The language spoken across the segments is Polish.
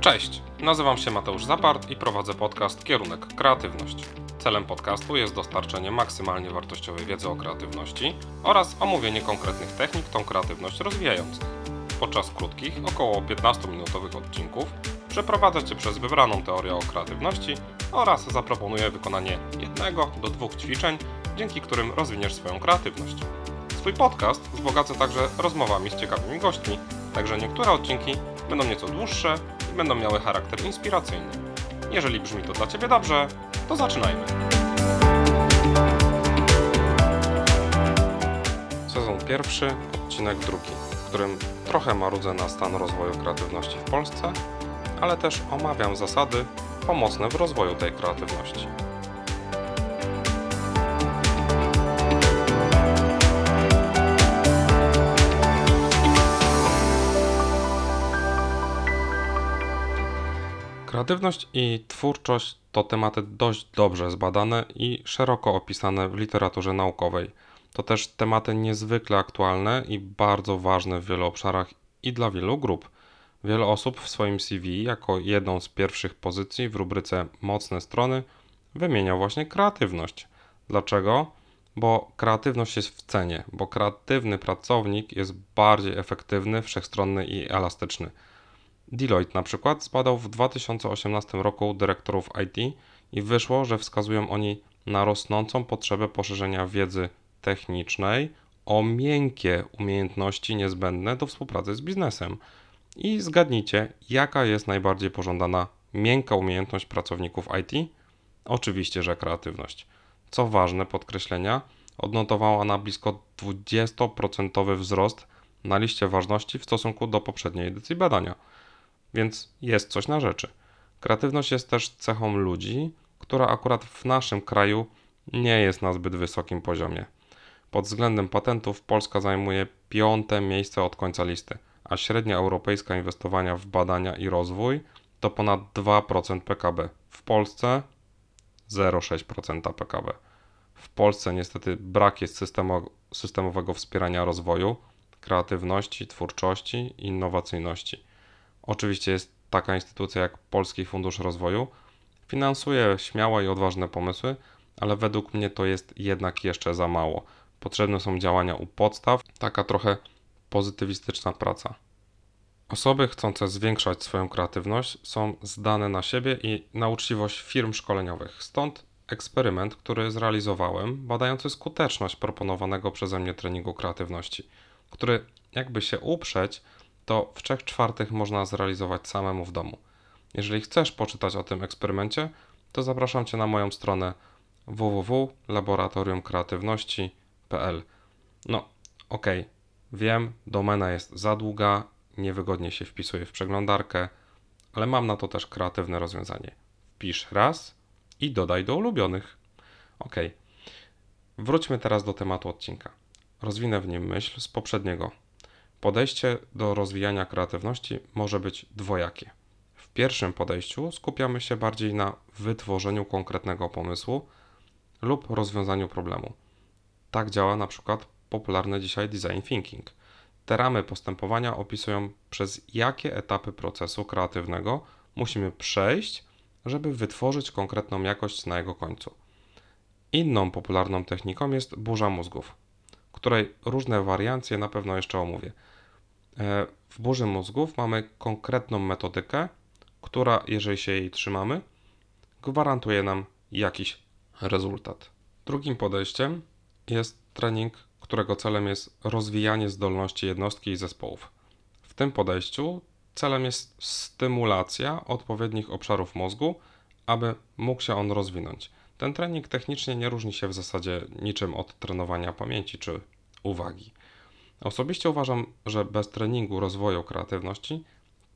Cześć, nazywam się Mateusz Zapart i prowadzę podcast Kierunek Kreatywność. Celem podcastu jest dostarczenie maksymalnie wartościowej wiedzy o kreatywności oraz omówienie konkretnych technik tą kreatywność rozwijających. Podczas krótkich, około 15-minutowych odcinków przeprowadzę Cię przez wybraną teorię o kreatywności oraz zaproponuję wykonanie jednego do dwóch ćwiczeń, dzięki którym rozwiniesz swoją kreatywność. Swój podcast wzbogacę także rozmowami z ciekawymi gośćmi, także niektóre odcinki będą nieco dłuższe i będą miały charakter inspiracyjny. Jeżeli brzmi to dla Ciebie dobrze, to zaczynajmy. Sezon pierwszy, odcinek drugi, w którym trochę marudzę na stan rozwoju kreatywności w Polsce, ale też omawiam zasady pomocne w rozwoju tej kreatywności. Kreatywność i twórczość to tematy dość dobrze zbadane i szeroko opisane w literaturze naukowej. To też tematy niezwykle aktualne i bardzo ważne w wielu obszarach i dla wielu grup. Wiele osób w swoim CV jako jedną z pierwszych pozycji w rubryce Mocne strony wymienia właśnie kreatywność. Dlaczego? Bo kreatywność jest w cenie, bo kreatywny pracownik jest bardziej efektywny, wszechstronny i elastyczny. Deloitte na przykład zbadał w 2018 roku dyrektorów IT i wyszło, że wskazują oni na rosnącą potrzebę poszerzenia wiedzy technicznej o miękkie umiejętności niezbędne do współpracy z biznesem. I zgadnijcie, jaka jest najbardziej pożądana miękka umiejętność pracowników IT? Oczywiście, że kreatywność. Co ważne, podkreślenia, odnotowała na blisko 20% wzrost na liście ważności w stosunku do poprzedniej edycji badania więc jest coś na rzeczy. Kreatywność jest też cechą ludzi, która akurat w naszym kraju nie jest na zbyt wysokim poziomie. Pod względem patentów Polska zajmuje piąte miejsce od końca listy, a średnia europejska inwestowania w badania i rozwój to ponad 2% PKB. W Polsce 0,6% PKB. W Polsce niestety brak jest systemu, systemowego wspierania rozwoju, kreatywności, twórczości i innowacyjności. Oczywiście jest taka instytucja jak Polski Fundusz Rozwoju. Finansuje śmiałe i odważne pomysły, ale według mnie to jest jednak jeszcze za mało. Potrzebne są działania u podstaw, taka trochę pozytywistyczna praca. Osoby chcące zwiększać swoją kreatywność są zdane na siebie i na uczciwość firm szkoleniowych. Stąd eksperyment, który zrealizowałem, badający skuteczność proponowanego przeze mnie treningu kreatywności, który, jakby się uprzeć, to w 3 czwartych można zrealizować samemu w domu. Jeżeli chcesz poczytać o tym eksperymencie, to zapraszam Cię na moją stronę www.laboratoriumkreatywności.pl. No, ok, wiem, domena jest za długa, niewygodnie się wpisuje w przeglądarkę, ale mam na to też kreatywne rozwiązanie. Wpisz raz i dodaj do ulubionych. Ok, wróćmy teraz do tematu odcinka. Rozwinę w nim myśl z poprzedniego Podejście do rozwijania kreatywności może być dwojakie. W pierwszym podejściu skupiamy się bardziej na wytworzeniu konkretnego pomysłu lub rozwiązaniu problemu. Tak działa na przykład popularny dzisiaj design thinking. Te ramy postępowania opisują, przez jakie etapy procesu kreatywnego musimy przejść, żeby wytworzyć konkretną jakość na jego końcu. Inną popularną techniką jest burza mózgów, której różne wariacje na pewno jeszcze omówię. E, w burzy mózgów mamy konkretną metodykę, która, jeżeli się jej trzymamy, gwarantuje nam jakiś rezultat. Drugim podejściem jest trening, którego celem jest rozwijanie zdolności jednostki i zespołów. W tym podejściu celem jest stymulacja odpowiednich obszarów mózgu, aby mógł się on rozwinąć. Ten trening technicznie nie różni się w zasadzie niczym od trenowania pamięci czy uwagi. Osobiście uważam, że bez treningu rozwoju kreatywności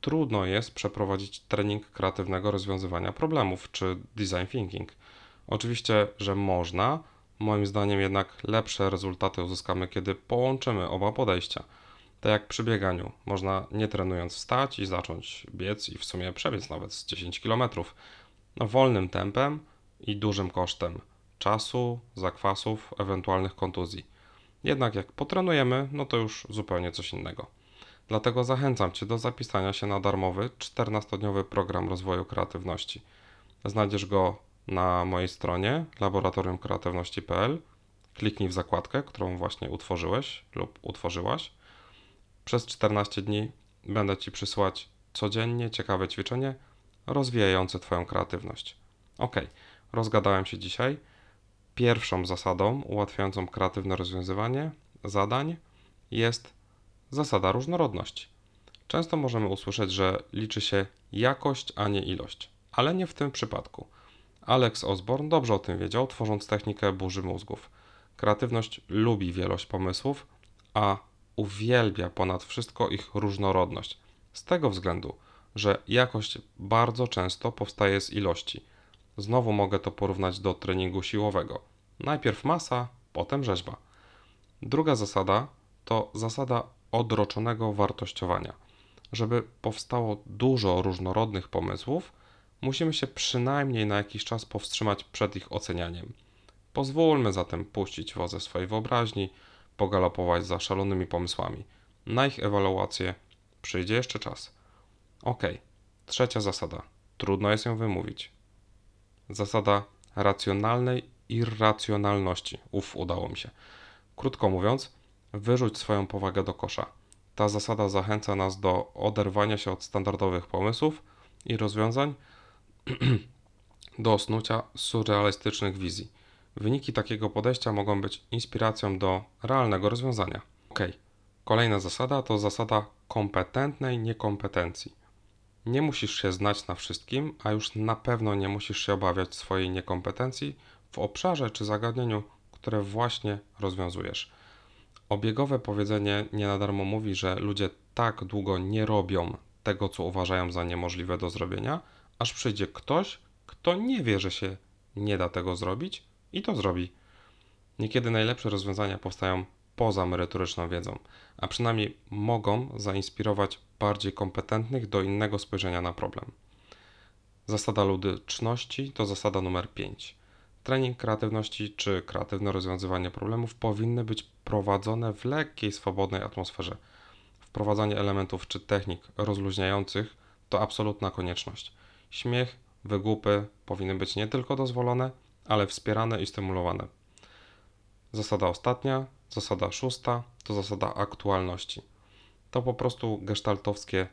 trudno jest przeprowadzić trening kreatywnego rozwiązywania problemów czy design thinking. Oczywiście, że można, moim zdaniem jednak lepsze rezultaty uzyskamy, kiedy połączymy oba podejścia. Tak jak przy bieganiu, można nie trenując wstać i zacząć biec i w sumie przebiec nawet z 10 km. No, wolnym tempem i dużym kosztem czasu, zakwasów, ewentualnych kontuzji. Jednak jak potrenujemy, no to już zupełnie coś innego. Dlatego zachęcam Cię do zapisania się na darmowy 14-dniowy program rozwoju kreatywności. Znajdziesz go na mojej stronie laboratoriumkreatywności.pl. Kliknij w zakładkę, którą właśnie utworzyłeś lub utworzyłaś. Przez 14 dni będę Ci przysłać codziennie ciekawe ćwiczenie rozwijające Twoją kreatywność. Ok, rozgadałem się dzisiaj. Pierwszą zasadą ułatwiającą kreatywne rozwiązywanie zadań jest zasada różnorodności. Często możemy usłyszeć, że liczy się jakość, a nie ilość, ale nie w tym przypadku. Alex Osborne dobrze o tym wiedział, tworząc technikę burzy mózgów. Kreatywność lubi wielość pomysłów, a uwielbia ponad wszystko ich różnorodność. Z tego względu, że jakość bardzo często powstaje z ilości. Znowu mogę to porównać do treningu siłowego. Najpierw masa, potem rzeźba. Druga zasada to zasada odroczonego wartościowania. Żeby powstało dużo różnorodnych pomysłów, musimy się przynajmniej na jakiś czas powstrzymać przed ich ocenianiem. Pozwólmy zatem puścić wozę swojej wyobraźni, pogalopować za szalonymi pomysłami. Na ich ewaluację przyjdzie jeszcze czas. Ok, trzecia zasada. Trudno jest ją wymówić. Zasada racjonalnej irracjonalności. Uf, udało mi się. Krótko mówiąc, wyrzuć swoją powagę do kosza. Ta zasada zachęca nas do oderwania się od standardowych pomysłów i rozwiązań, do snucia surrealistycznych wizji. Wyniki takiego podejścia mogą być inspiracją do realnego rozwiązania. Ok, kolejna zasada to zasada kompetentnej niekompetencji. Nie musisz się znać na wszystkim, a już na pewno nie musisz się obawiać swojej niekompetencji w obszarze czy zagadnieniu, które właśnie rozwiązujesz. Obiegowe powiedzenie nie na darmo mówi, że ludzie tak długo nie robią tego, co uważają za niemożliwe do zrobienia, aż przyjdzie ktoś, kto nie wie, że się nie da tego zrobić i to zrobi. Niekiedy najlepsze rozwiązania powstają poza merytoryczną wiedzą, a przynajmniej mogą zainspirować bardziej kompetentnych do innego spojrzenia na problem. Zasada ludyczności to zasada numer 5. Trening kreatywności czy kreatywne rozwiązywanie problemów powinny być prowadzone w lekkiej, swobodnej atmosferze. Wprowadzanie elementów czy technik rozluźniających to absolutna konieczność. Śmiech, wygłupy powinny być nie tylko dozwolone, ale wspierane i stymulowane. Zasada ostatnia, zasada szósta to zasada aktualności. To po prostu gestaltowskie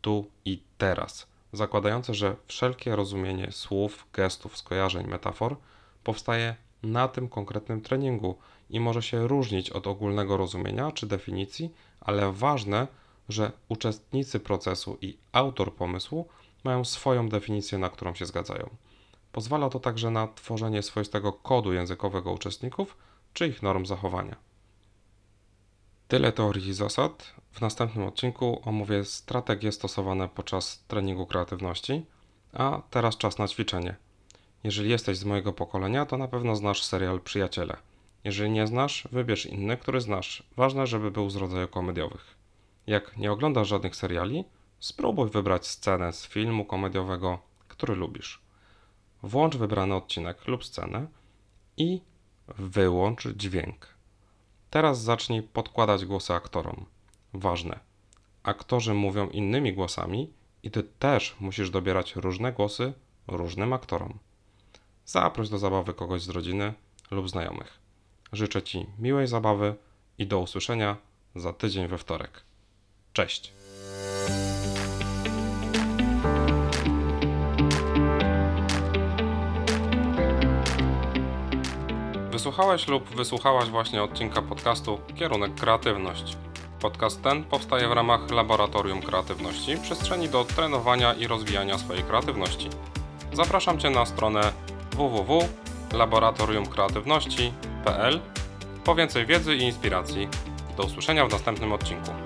tu i teraz, zakładające, że wszelkie rozumienie słów, gestów, skojarzeń, metafor powstaje na tym konkretnym treningu i może się różnić od ogólnego rozumienia czy definicji, ale ważne, że uczestnicy procesu i autor pomysłu mają swoją definicję, na którą się zgadzają. Pozwala to także na tworzenie swoistego kodu językowego uczestników czy ich norm zachowania. Tyle teorii i zasad. W następnym odcinku omówię strategie stosowane podczas treningu kreatywności, a teraz czas na ćwiczenie. Jeżeli jesteś z mojego pokolenia, to na pewno znasz serial Przyjaciele. Jeżeli nie znasz, wybierz inny, który znasz. Ważne, żeby był z rodzaju komediowych. Jak nie oglądasz żadnych seriali, spróbuj wybrać scenę z filmu komediowego, który lubisz. Włącz wybrany odcinek lub scenę i wyłącz dźwięk. Teraz zacznij podkładać głosy aktorom. Ważne. Aktorzy mówią innymi głosami i ty też musisz dobierać różne głosy różnym aktorom. Zaproś do zabawy kogoś z rodziny lub znajomych. Życzę Ci miłej zabawy i do usłyszenia za tydzień we wtorek. Cześć! Wysłuchałeś lub wysłuchałaś właśnie odcinka podcastu Kierunek Kreatywność. Podcast ten powstaje w ramach Laboratorium Kreatywności, przestrzeni do trenowania i rozwijania swojej kreatywności. Zapraszam Cię na stronę www.laboratoriumkreatywności.pl po więcej wiedzy i inspiracji. Do usłyszenia w następnym odcinku.